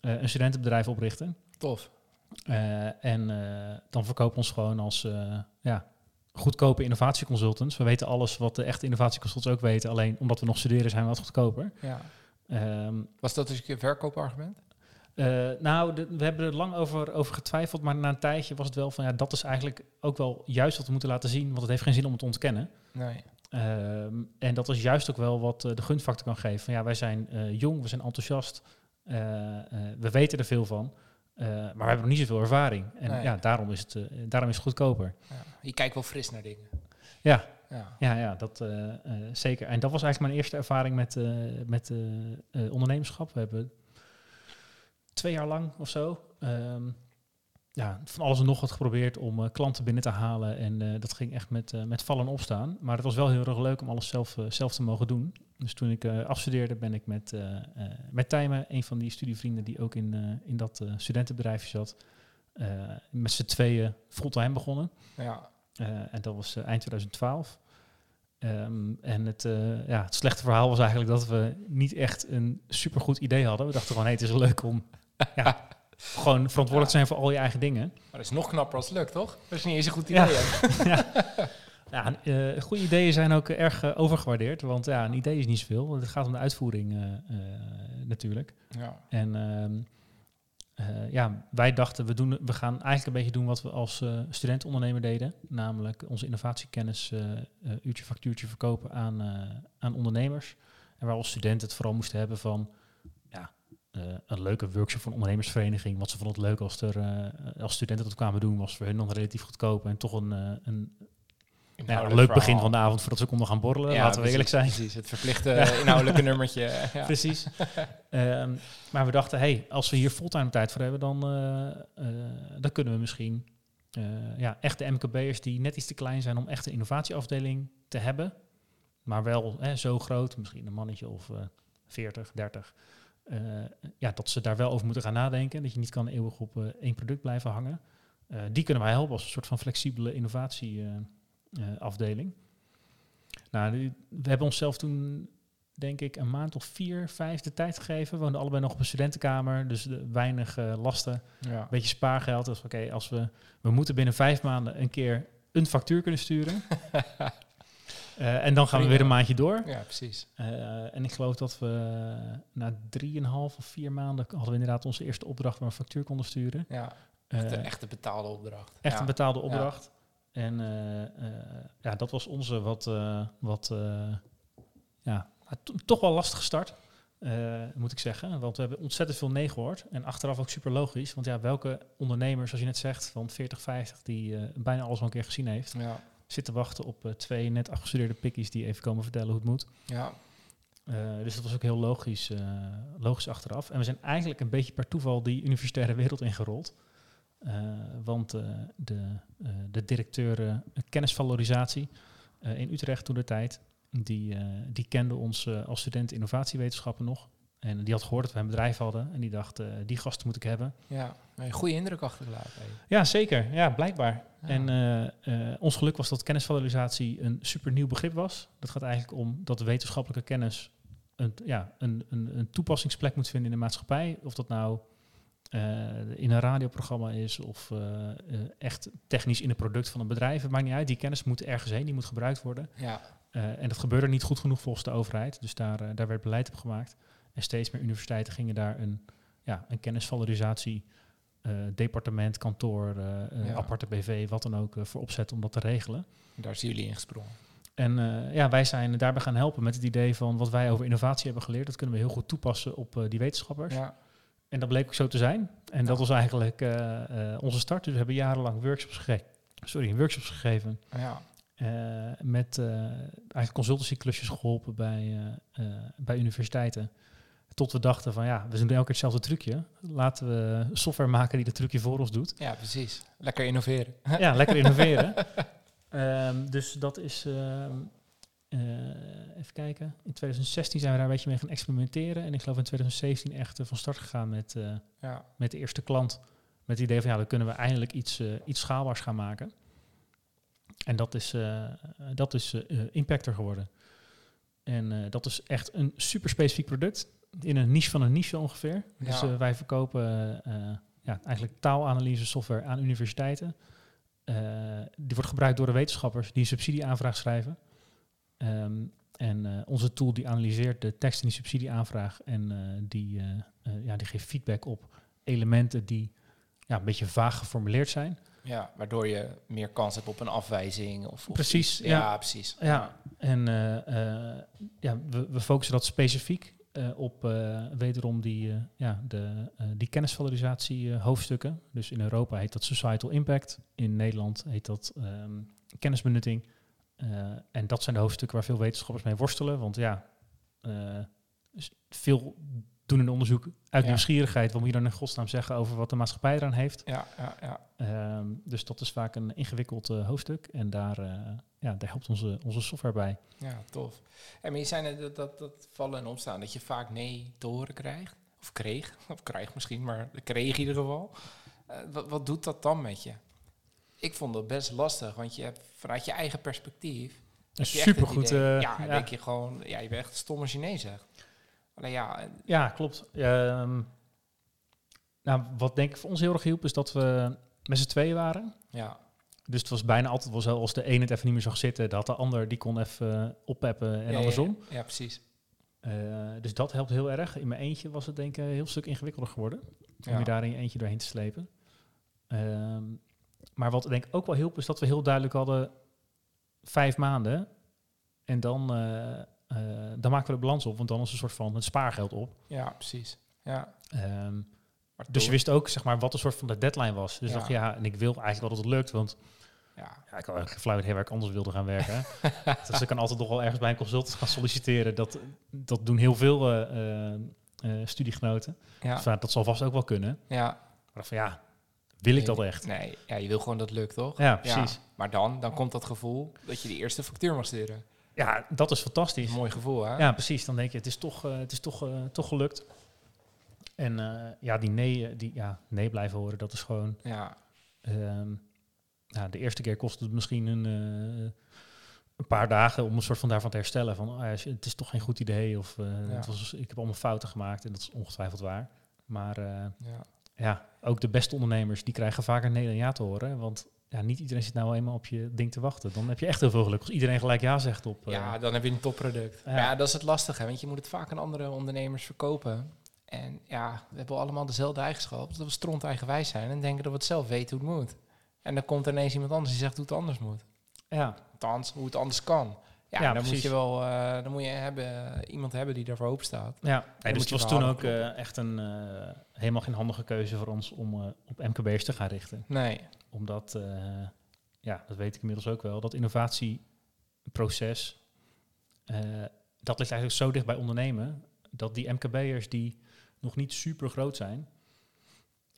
een studentenbedrijf oprichten. Tof. en dan verkopen we ons gewoon als ja, goedkope innovatieconsultants. We weten alles wat de echte innovatieconsultants ook weten. Alleen omdat we nog studeren zijn we wat goedkoper. Ja. Um, Was dat dus een verkoopargument? Uh, nou, de, we hebben er lang over, over getwijfeld, maar na een tijdje was het wel van ja, dat is eigenlijk ook wel juist wat we moeten laten zien, want het heeft geen zin om het te ontkennen. Nee. Um, en dat is juist ook wel wat uh, de gunfactor kan geven. Van ja, wij zijn uh, jong, we zijn enthousiast, we weten er veel van. Uh, maar we hebben nog niet zoveel ervaring. En nee. ja, daarom is, het, uh, daarom is het goedkoper. Ja. Je kijkt wel fris naar dingen. Ja, ja, ja, ja dat uh, zeker. En dat was eigenlijk mijn eerste ervaring met, met ondernemerschap. We hebben twee jaar lang of zo um, ja, van alles en nog wat geprobeerd om klanten binnen te halen. En dat ging echt met, met vallen en opstaan. Maar het was wel heel erg leuk om alles zelf, zelf te mogen doen. Dus toen ik afstudeerde, ben ik met, met Tijmen, een van die studievrienden die ook in, in dat studentenbedrijfje zat, met z'n tweeën fulltime begonnen. Ja. en dat was eind 2012. Um, ehm, en het, ja, het slechte verhaal was eigenlijk dat we niet echt een supergoed idee hadden. We dachten gewoon, hey, het is leuk om ja, gewoon verantwoordelijk zijn voor al je eigen dingen. Maar dat is nog knapper als het lukt, toch? Dat is niet eens een goed idee. Ja. ja. Ja, uh, goede ideeën zijn ook erg uh, overgewaardeerd, want ja, een idee is niet zoveel. Het gaat om de uitvoering uh, natuurlijk. Ja. En ehm, ja, wij dachten, we, doen, we gaan eigenlijk een beetje doen wat we als studentondernemer deden. Namelijk onze innovatiekennis uurtje factuurtje verkopen aan, aan ondernemers. En waar als studenten het vooral moesten hebben van ja, een leuke workshop van ondernemersvereniging. Want ze vonden het leuk als, er, als studenten dat kwamen doen, was voor hun dan relatief goedkoop en toch een, een ja, een leuk begin van de avond voordat ze konden gaan borrelen, ja, laten we eerlijk zijn. Precies, het verplichte inhoudelijke nummertje. Ja. Precies. um, maar we dachten, hey, als we hier fulltime tijd voor hebben, dan, dan kunnen we misschien ja, echte MKB'ers die net iets te klein zijn om echt een innovatieafdeling te hebben, maar wel hè, zo groot, misschien een mannetje of 40, 30, ja, dat ze daar wel over moeten gaan nadenken. Dat je niet kan eeuwig op één product blijven hangen. die kunnen wij helpen als een soort van flexibele innovatie uh, afdeling. Nou, we hebben onszelf toen, denk ik, een maand of vier, vijf de tijd gegeven. We woonden allebei nog op een studentenkamer, dus weinig uh, lasten. Ja. Een beetje spaargeld. Dus oké, als we, we moeten binnen vijf maanden een keer een factuur kunnen sturen. Eh, en dan gaan we weer een maandje door. Ja, precies. Eh, en ik geloof dat we na drieënhalf of vier maanden hadden we inderdaad onze eerste opdracht waar we een factuur konden sturen. Ja, Eh, echt, een echte betaalde opdracht. echt ja. een betaalde opdracht. En eh, eh, ja, dat was onze wat, eh, wat eh, ja, to- toch wel lastige start. eh, moet ik zeggen. Want we hebben ontzettend veel nee gehoord. En achteraf ook super logisch. Want ja, welke ondernemer, zoals je net zegt, van 40, 50, die eh, bijna alles al een keer gezien heeft, Ja, zit te wachten op eh, twee net afgestudeerde pikkies die even komen vertellen hoe het moet. ja, Eh, dus dat was ook heel logisch, eh, logisch achteraf. En we zijn eigenlijk een beetje per toeval die universitaire wereld ingerold. Want de, de directeur kennisvalorisatie in Utrecht toen de tijd, die, die kende ons als student innovatiewetenschappen nog. En die had gehoord dat we een bedrijf hadden. En die dacht, eh, die gasten moet ik hebben. ja. Een goede indruk achtergelaten. Ja, zeker. Ja, blijkbaar. Ja. En eh, eh, ons geluk was dat kennisvalorisatie een super nieuw begrip was. Dat gaat eigenlijk om dat wetenschappelijke kennis een, ja, een, een, een toepassingsplek moet vinden in de maatschappij. Of dat nou in een radioprogramma is of echt technisch in een product van een bedrijf. Het maakt niet uit. Die kennis moet ergens heen, die moet gebruikt worden. Ja, en dat gebeurde niet goed genoeg volgens de overheid. Dus daar, daar werd beleid op gemaakt. En steeds meer universiteiten gingen daar een, ja, een kennisvalorisatie, eh, departement, kantoor, eh, eh, Ja. aparte BV, wat dan ook, voor opzetten om dat te regelen. daar zijn jullie ingesprongen. En eh, ja, wij zijn daarbij gaan helpen met het idee van wat wij over innovatie hebben geleerd. Dat kunnen we heel goed toepassen op die wetenschappers. Ja, En dat bleek ook zo te zijn. En dat was eigenlijk onze start. Dus we hebben jarenlang workshops, gege Sorry, workshops gegeven. ja, met eigenlijk consultancyklusjes geholpen bij, bij universiteiten. Tot we dachten van ja, we doen elke keer hetzelfde trucje. Laten we software maken die dat trucje voor ons doet. ja, precies. Lekker innoveren. ja, lekker innoveren. Ehm, dus dat is, ehm, eh, even kijken, in 2016 zijn we daar een beetje mee gaan experimenteren. En ik geloof in 2017 echt eh, van start gegaan met, eh, Ja, met de eerste klant. Met het idee van ja, dan kunnen we eindelijk iets, iets schaalbaars gaan maken. En dat is, dat is Impactor geworden. En dat is echt een super specifiek product. In een niche van een niche ongeveer. Dus Ja. eh, wij verkopen eh, ja, eigenlijk taalanalyse software aan universiteiten. Eh, die wordt gebruikt door de wetenschappers die een subsidieaanvraag schrijven. Ehm, en onze tool die analyseert de tekst in die subsidieaanvraag en die, ja, die geeft feedback op elementen die ja, een beetje vaag geformuleerd zijn. ja, waardoor je meer kans hebt op een afwijzing. Of, of Precies, ja. Ja, precies. Ja, en ja, we, we focussen dat specifiek eh, op eh, wederom die, eh, ja, de, die kennisvalorisatie hoofdstukken. Dus in Europa heet dat Societal Impact. In Nederland heet dat ehm, kennisbenutting. En dat zijn de hoofdstukken waar veel wetenschappers mee worstelen. Want ja, veel doen een onderzoek uit Ja. nieuwsgierigheid. Wat moet je dan in godsnaam zeggen over wat de maatschappij eraan heeft? Ja, ja, ja. Ehm, dus dat is vaak een ingewikkeld hoofdstuk. En daar, ja, daar helpt onze, onze software bij. Ja, tof. En maar je zei dat, dat, dat vallen en opstaan, dat je vaak nee te horen krijgt. Of kreeg, of krijgt misschien, maar kreeg in ieder geval. Eh, wat, wat doet dat dan met je? Ik vond dat best lastig, want je hebt vanuit je eigen perspectief... Een supergoed. eh, ja, denk je gewoon, ja, je bent echt een stomme Chinees, zeg. Alleen ja, ja, klopt. Ehm, nou, wat denk ik voor ons heel erg hielp, is dat we met z'n tweeën waren. ja, Dus het was bijna altijd wel zo, als de ene het even niet meer zag zitten, dat de ander die kon even eh, oppeppen en Ja, andersom. Ja, ja, precies. Eh, dus dat helpt heel erg. In mijn eentje was het denk ik een heel stuk ingewikkelder geworden. Om Ja. je daar in je eentje doorheen te slepen. Ehm, maar wat denk ik ook wel hielp, is dat we heel duidelijk hadden vijf maanden. En dan, eh, dan maken we de balans op, want dan is een soort van het spaargeld op. Ja, precies. Ja. Ehm, dus je wist ook zeg maar, wat een soort van de deadline was. Dus Ja. dacht ja, en ik wil eigenlijk wel dat het lukt, want ja, ja, ik had eigenlijk flauw waar ik anders wilde gaan werken. dus ik kan altijd nog wel ergens bij een consultant gaan solliciteren. Dat, dat doen heel veel eh, studiegenoten. ja, Dus, dat zal vast ook wel kunnen. ja. Maar van ja, wil ik dat echt? Nee, ja, je wil gewoon dat lukt, toch? Ja, precies. Maar dan, dan komt dat gevoel dat je de eerste factuur mag sturen. Ja, dat is fantastisch. Een mooi gevoel, hè? Ja, precies. Dan denk je, het is toch, het is toch, toch gelukt. En ja, die nee, die, ja, nee blijven horen, dat is gewoon... Ja, ehm, ja, de eerste keer kostte het misschien een, eh, een paar dagen om een soort van daarvan te herstellen. Van, oh ja, het is toch geen goed idee. Of eh, Ja. het was, ik heb allemaal fouten gemaakt en dat is ongetwijfeld waar. Maar eh, ja. ja, ook de beste ondernemers, die krijgen vaker nee dan ja te horen. Want ja, niet iedereen zit nou eenmaal op je ding te wachten. Dan heb je echt heel veel geluk. Als iedereen gelijk ja zegt op... Ja, dan heb je een topproduct. Ja. Dat is het lastige, want je moet het vaak aan andere ondernemers verkopen. En ja, we hebben allemaal dezelfde eigenschappen. Dat we stront eigenwijs zijn en denken dat we het zelf weten hoe het moet. En dan komt er ineens iemand anders die zegt hoe het anders moet. ja, Althans, hoe het anders kan. Ja, Ja, dan moet je wel eh, dan moet je hebben, iemand hebben die daarvoor open staat. ja. Dus het was toen ook eh, echt een eh, helemaal geen handige keuze voor ons om eh, op MKB'ers te gaan richten. Nee, Omdat, eh, ja, dat weet ik inmiddels ook wel, dat innovatieproces, eh, dat ligt eigenlijk zo dicht bij ondernemen, dat die MKB'ers die nog niet super groot zijn,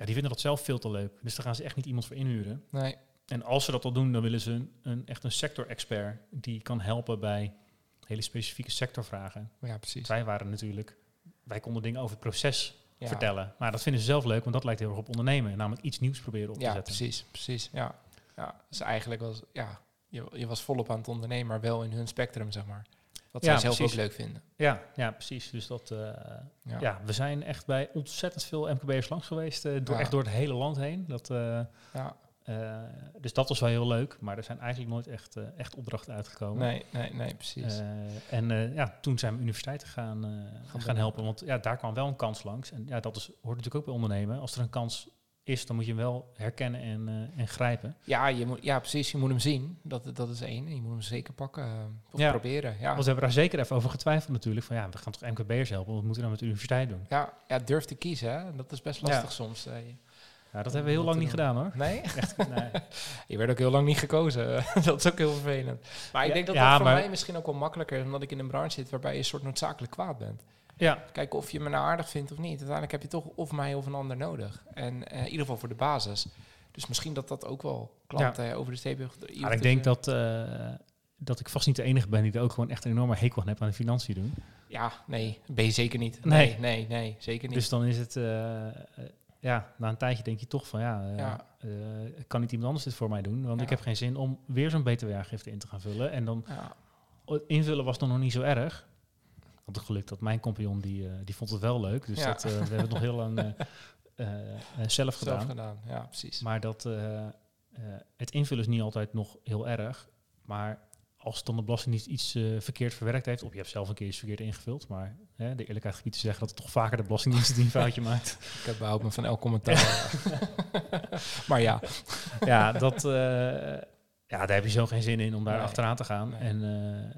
ja, die vinden dat zelf veel te leuk. Dus daar gaan ze echt niet iemand voor inhuren. nee. En als ze dat al doen, dan willen ze een, een, echt een sector-expert die kan helpen bij hele specifieke sectorvragen. Ja, precies. Wij waren natuurlijk, wij konden dingen over het proces Ja. vertellen. Maar dat vinden ze zelf leuk, want dat lijkt heel erg op ondernemen. Namelijk iets nieuws proberen op te Ja, zetten. precies, precies. Ja. ja, dus eigenlijk was, ja, je, je was volop aan het ondernemen, maar wel in hun spectrum, zeg maar. Wat Ja, zij zelf precies. ook leuk vinden. Ja, ja, precies. Dus dat, eh, ja. Ja. we zijn echt bij ontzettend veel MKB'ers langs geweest. eh, door. Echt door het hele land heen. Dat, eh, Ja. dus dat was wel heel leuk. Maar er zijn eigenlijk nooit echt, echt opdrachten uitgekomen. Nee, nee, nee, precies. En ja, toen zijn we universiteiten gaan, gaan, doen. helpen. Want ja, daar kwam wel een kans langs. En ja, dat is, hoort natuurlijk ook bij ondernemen. Als er een kans is, dan moet je hem wel herkennen en, eh, en grijpen. ja, je moet, ja, precies. Je moet hem zien. Dat, dat is één. Je moet hem zeker pakken. eh, Of Ja. proberen. Ja. Want we hebben daar zeker even over getwijfeld natuurlijk. Van ja, we gaan toch MKB'ers helpen. Wat moeten we dan met de universiteit doen? Ja, ja, durf te kiezen. Hè. Dat is best Ja. lastig soms. eh. Ja, dat hebben we heel lang niet gedaan hoor. Nee? Echt, nee. Je werd ook heel lang niet gekozen. dat is ook heel vervelend. Maar ik denk dat ja, dat voor mij misschien ook wel makkelijker is, omdat ik in een branche zit waarbij je een soort noodzakelijk kwaad bent. Ja, Kijken of je me nou aardig vindt of niet. Uiteindelijk heb je toch of mij of een ander nodig. En eh, in ieder geval voor de basis. Dus misschien dat dat ook wel klanten eh, over de heeft. maar ik denk dat, eh, dat ik vast niet de enige ben die er ook gewoon echt een enorme hekel aan heb aan de financiën doen. Ja, nee, ben je zeker niet. Nee. Nee, nee, nee, zeker niet. Dus dan is het, ja, na een tijdje denk je toch van ja, Ja. kan niet iemand anders dit voor mij doen? Want Ja. ik heb geen zin om weer zo'n btw-aangifte in te gaan vullen. En dan ja, invullen was dan nog niet zo erg. Want het geluk dat mijn compagnon, die, eh, die vond het wel leuk. Dus Ja. dat, eh, we hebben het nog heel lang eh, zelf gedaan. zelf gedaan. Ja, precies. Maar dat, het invullen is niet altijd nog heel erg. Maar als dan de Belastingdienst iets verkeerd verwerkt heeft, of je hebt zelf een keer iets verkeerd ingevuld, maar hè, de eerlijkheid gebied te zeggen dat het toch vaker de Belastingdienst die een foutje maakt. Ik heb behoud me van elk commentaar. maar ja, ja, dat, ja, daar heb je zo geen zin in om daar Nee. achteraan te gaan. Nee. En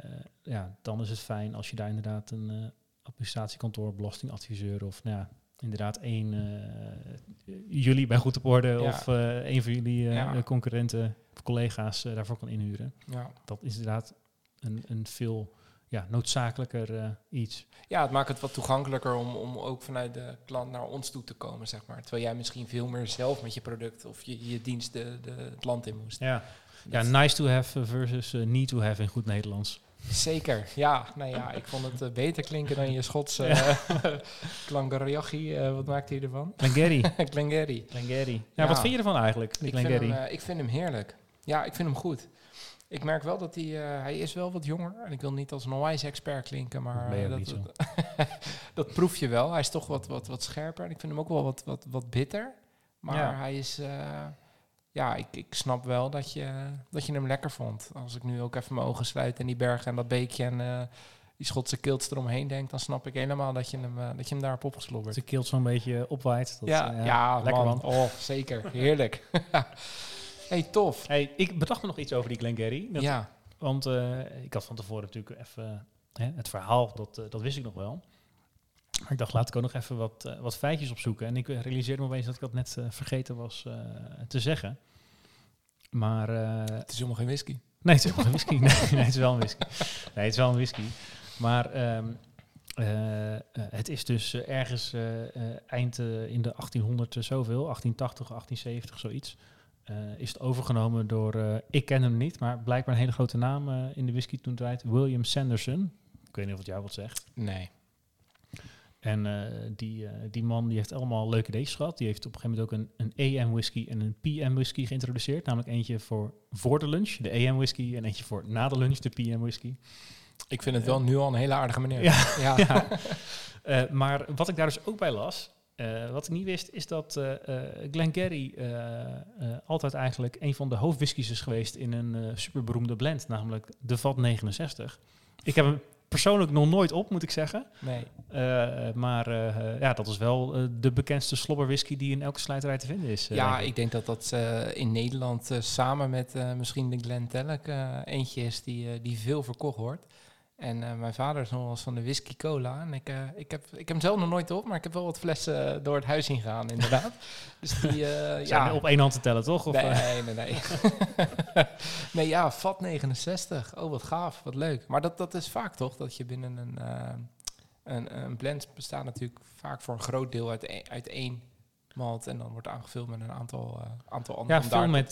eh, ja, dan is het fijn als je daar inderdaad een eh, administratiekantoor, belastingadviseur of nou ja, inderdaad één, eh, jullie bij Goed op Orde Ja. of eh een van jullie eh, Ja. concurrenten of collega's eh, daarvoor kan inhuren. ja. Dat is inderdaad een, een veel ja, noodzakelijker eh, iets. ja, het maakt het wat toegankelijker om, om ook vanuit de klant naar ons toe te komen, zeg maar. Terwijl jij misschien veel meer zelf met je product of je, je dienst de, de, het land in moest. Ja, ja nice to have versus eh, need to have in goed Nederlands. Zeker, ja. Nou ja, ik vond het eh, beter klinken dan je Schotse uh, eh, wat maakt hij ervan? Glengarry. Glengarry. Glengarry. Ja, Ja. wat vind je ervan eigenlijk, Ik vind, hem, eh, ik vind hem heerlijk. Ja, ik vind hem goed. Ik merk wel dat hij... eh, hij is wel wat jonger. En ik wil niet als een onwijs expert klinken, maar... Ben dat, dat proef je wel. Hij is toch wat, wat, wat scherper. En ik vind hem ook wel wat, wat, wat bitter. Maar Ja. hij is... eh, ja, ik, ik snap wel dat je, dat je hem lekker vond. Als ik nu ook even mijn ogen sluit en die bergen en dat beekje en eh, die Schotse kilt eromheen denk, dan snap ik helemaal dat je hem, eh, dat je hem daar hebt Dat opgeslobberd. de kilt zo'n beetje opwaait. Dat, ja, eh, ja, lekker man. man. Oh, zeker. Heerlijk. hey, tof. Hey, ik bedacht me nog iets over die Glengarry. Dat- ja, Want eh, ik had van tevoren natuurlijk even het verhaal, dat, eh, dat wist ik nog wel. Maar ik dacht, laat ik ook nog even wat, eh, wat feitjes opzoeken. En ik realiseerde me opeens dat ik dat net eh, vergeten was eh, te zeggen. Maar het is helemaal geen whisky. Nee, het is helemaal geen whisky. Nee, nee, het is wel een whisky. Nee, het is wel een whisky. Maar ehm, eh, eh, het is dus ergens eind in de 1800 zoveel, 1880, 1870, zoiets. is het overgenomen door, ik ken hem niet, maar blijkbaar een hele grote naam in de whisky toen draait, William Sanderson. Ik weet niet of het jou wat zegt. Nee. En eh, die, eh, die man die heeft allemaal leuke ideeën gehad. Die heeft op een gegeven moment ook een, een AM whisky en een PM whisky geïntroduceerd. Namelijk eentje voor voor de lunch, de AM whisky. En eentje voor na de lunch, de PM whisky. Ik vind het wel nu al een hele aardige meneer. Ja. ja. ja. Eh, maar wat ik daar dus ook bij las, Eh, wat ik niet wist is dat uh, Glengarry altijd eigenlijk een van de hoofdwhiskies is geweest in een superberoemde blend, namelijk de VAT 69. Ik heb hem persoonlijk nog nooit op, moet ik zeggen. Nee. maar ja, dat is wel de bekendste slobberwhisky die in elke slijterij te vinden is. ja, ik. ik. denk dat dat in Nederland samen met misschien de Glentellic eentje is die, die veel verkocht wordt. En uh, mijn vader is nog wel eens van de whisky cola. En ik, uh, ik, heb, ik heb hem zelf nog nooit op, maar ik heb wel wat flessen door het huis heen gegaan, inderdaad. dus die, uh, ja. op één hand te tellen, toch? Of nee, nee, nee. nee, ja, VAT 69. Oh, wat gaaf, wat leuk. Maar dat, dat is vaak toch, dat je binnen een, een, een blend bestaat natuurlijk vaak voor een groot deel uit, e-, uit één malt. En dan wordt aangevuld met een aantal, aantal andere. Ja, veel met,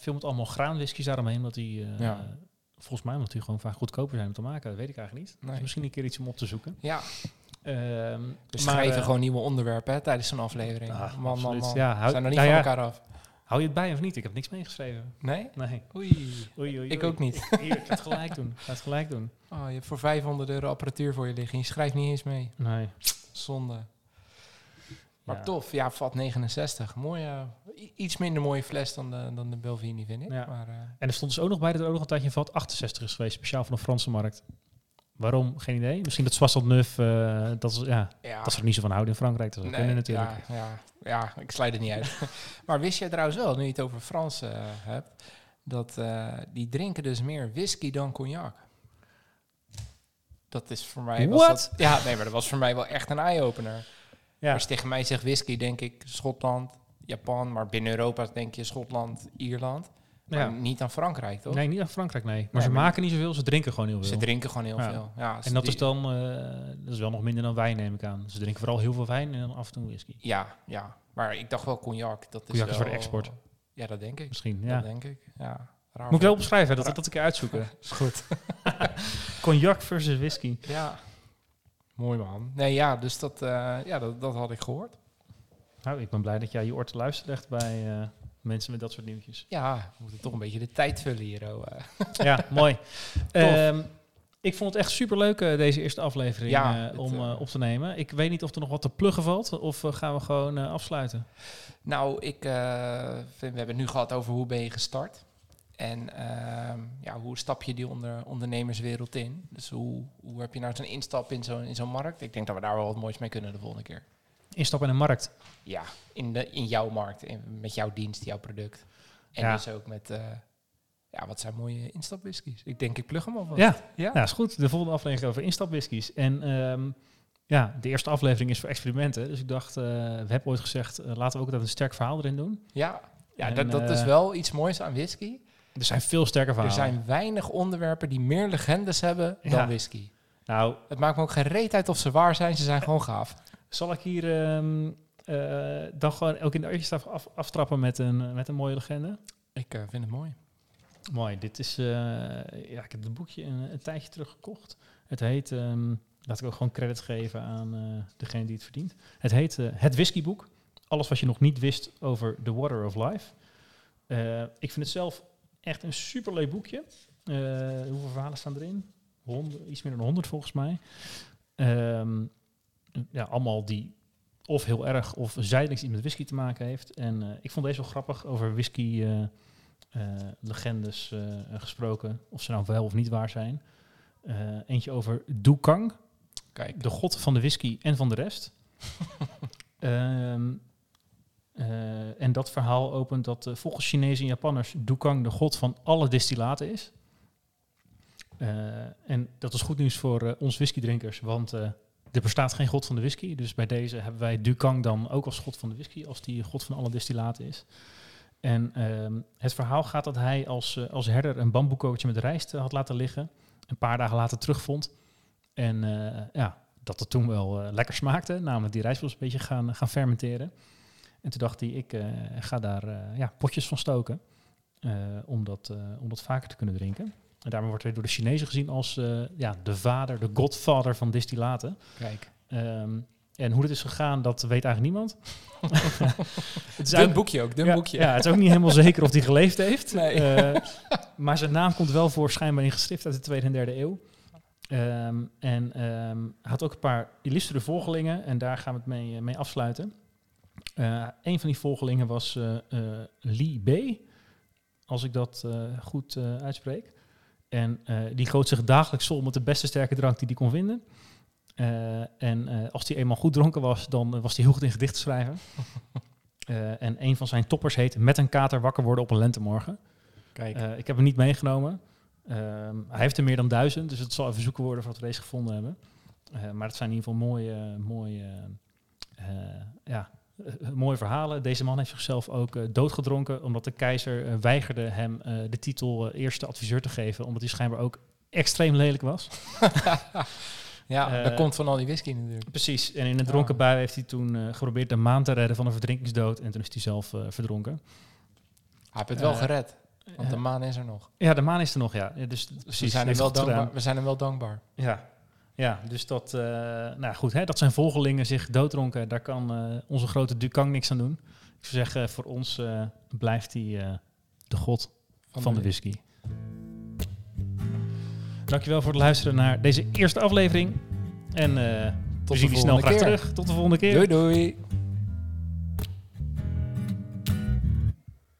veel met allemaal graanwhiskies daaromheen, omdat die... Ja volgens mij omdat die gewoon vaak goedkoper zijn om te maken. Dat weet ik eigenlijk niet. Dus misschien een keer iets om op te zoeken. Ja. Um, we schrijven uh, gewoon nieuwe onderwerpen hè, tijdens zo'n aflevering. Ah, man, man, man. Ja, hou, zijn er niet nou van ja, elkaar af. Hou je het bij of niet? Ik heb niks meegeschreven. Nee? Nee. Oei. oei, oei, Ik ook niet. Hier, ik ga het gelijk doen. Ik ga het gelijk doen. Oh, je hebt voor 500 euro apparatuur voor je liggen. Je schrijft niet eens mee. Nee. Zonde. Maar tof, ja, vat 69. Mooie, iets minder mooie fles dan de, dan de Belvini, vind ik. Maar, uh, en er stond dus ook nog bij dat er ook nog een tijdje vat 68 is geweest, speciaal voor de Franse markt. Waarom? Geen idee. Misschien dat Soissons Neuf, uh, dat, is, ja, ja. dat ze er niet zo van houden in Frankrijk. Dat is nee, natuurlijk. Ja, ja, ja, ik sluit het niet uit. maar wist jij trouwens wel, nu je het over Fransen uh, hebt, dat die drinken dus meer whisky dan cognac? Dat is voor mij... Ja, nee, maar dat was voor mij wel echt een eye-opener. Ja. Als je tegen mij zegt whisky, denk ik Schotland, Japan. Maar binnen Europa denk je Schotland, Ierland. Maar ja. niet aan Frankrijk, toch? Nee, niet aan Frankrijk, nee. Maar ze maken niet zoveel, ze drinken gewoon heel veel. Ze drinken gewoon heel veel, ja. En dat is dan, uh, dat is wel nog minder dan wijn, neem ik aan. Ze drinken vooral heel veel wijn en dan af en toe whisky. Ja, ja. Maar ik dacht wel cognac. Dat is, cognac is voor de export. Ja, dat denk ik. Misschien, ja. Dat denk ik, ja. Raar Moet ik wel opschrijven, dat ik dat een keer uitzoeken. is goed. cognac versus whisky. Ja. Mooi man. Nee, ja, dus dat, uh, ja, dat, dat had ik gehoord. Nou, ik ben blij dat jij je oor te luisteren legt bij uh, mensen met dat soort nieuwtjes. Ja, we moeten toch een beetje de tijd vullen hier. Oh, uh. ja, mooi. Um, ik vond het echt super leuk deze eerste aflevering ja, om op te nemen. Ik weet niet of er nog wat te pluggen valt of gaan we gewoon afsluiten. Nou, ik vind, we hebben het nu gehad over hoe ben je gestart. En uh, ja, hoe stap je die onder, ondernemerswereld in? Dus hoe, hoe heb je nou zo'n instap in zo'n in zo'n markt? Ik denk dat we daar wel wat moois mee kunnen de volgende keer. Instap in een markt? Ja, in, de, in jouw markt, in, met jouw dienst, jouw product. En ja. dus ook met, uh, ja, wat zijn mooie instapwhiskies? Ik denk, ik plug hem op. Ja, ja. ja, is goed. De volgende aflevering over instapwhiskies. En um, ja, de eerste aflevering is voor experimenten. Dus ik dacht, uh, we hebben ooit gezegd, uh, laten we ook dat een sterk verhaal erin doen. Ja, ja en, dat, dat is wel iets moois aan whisky. Er zijn veel sterker verhalen. Er zijn weinig onderwerpen die meer legendes hebben dan whisky. Nou, het maakt me ook geen reet uit of ze waar zijn. Ze zijn gewoon gaaf. Zal ik hier um, uh, dan gewoon ook in de eerste af, aftrappen met een, met een mooie legende? Ik uh, vind het mooi. Mooi. Dit is, uh, ja, ik heb het boekje een, een tijdje terug gekocht. Het heet, um, laat ik ook gewoon credit geven aan degene die het verdient. Het heet Het Whiskyboek. Alles wat je nog niet wist over The Water of Life. ik vind het zelf Echt een superleuk boekje. Uh, hoeveel verhalen staan erin? 100, iets meer dan 100 volgens mij. Um, ja, allemaal die of heel erg of zijdelings iets met whisky te maken heeft. En uh, ik vond deze wel grappig over whisky uh, legendes gesproken. Of ze nou wel of niet waar zijn. eentje over Dukang. Kijk. De god van de whisky en van de rest. um, Uh, en dat verhaal opent dat uh, volgens Chinezen en Japanners Dukang de god van alle distillaten is. Uh, en dat is goed nieuws voor ons whiskydrinkers, want er bestaat geen god van de whisky. Dus bij deze hebben wij Dukang dan ook als god van de whisky, als die god van alle distillaten is. En ehm, het verhaal gaat dat hij als, als herder een bamboekootje met rijst had laten liggen. Een paar dagen later terugvond. En ja, dat het toen wel lekker smaakte. Namelijk die rijst was een beetje gaan, gaan fermenteren. En toen dacht hij, ik uh, ga daar uh, ja, potjes van stoken. Uh, om, dat, om dat vaker te kunnen drinken. En daarmee wordt hij door de Chinezen gezien als ja, de vader, de godfather van distillaten. Kijk. Um, en hoe dit is gegaan, dat weet eigenlijk niemand. het is een boekje ook, dun ja, boekje. Ja, het is ook niet helemaal zeker of hij geleefd heeft. Nee. maar zijn naam komt wel voor schijnbaar in geschrift uit de tweede en derde eeuw. Ehm, en ehm, hij had ook een paar illustere volgelingen en daar gaan we het mee, eh, mee afsluiten. Eh een van die volgelingen was eh, eh, Lee B, als ik dat goed uitspreek. En die goot zich dagelijks vol met de beste sterke drank die hij kon vinden. En als hij eenmaal goed dronken was, dan was hij heel goed in gedichten schrijven. En een van zijn toppers heet Met een kater wakker worden op een lentemorgen. Kijk, ik heb hem niet meegenomen. Ehm, hij heeft er meer dan duizend, dus het zal even zoeken worden voordat we deze gevonden hebben. Maar het zijn in ieder geval mooie, mooie, ja, eh, mooie verhalen. Deze man heeft zichzelf ook eh, doodgedronken, omdat de keizer eh, weigerde hem eh, de titel eh, eerste adviseur te geven, omdat hij schijnbaar ook extreem lelijk was. ja, eh, dat komt van al die whisky natuurlijk. Precies, en in een dronken bui heeft hij toen eh, geprobeerd de maan te redden van een verdrinkingsdood en toen is hij zelf eh, verdronken. Hij heeft het wel Eh, gered, want de Eh, maan is er nog. ja, de maan is er nog, ja. Dus, precies, we zijn, hem wel dankbaar, we zijn hem wel dankbaar. Ja, ja dus dat, eh, nou goed, hè, dat zijn volgelingen zich doodronken. Daar kan eh, onze grote Ducang niks aan doen. Ik zou zeggen, voor ons eh, blijft hij de god van, de whisky. Dankjewel voor het luisteren naar deze eerste aflevering. En eh, we Tot zien de je snel graag keer. terug. Tot de volgende keer. Doei doei.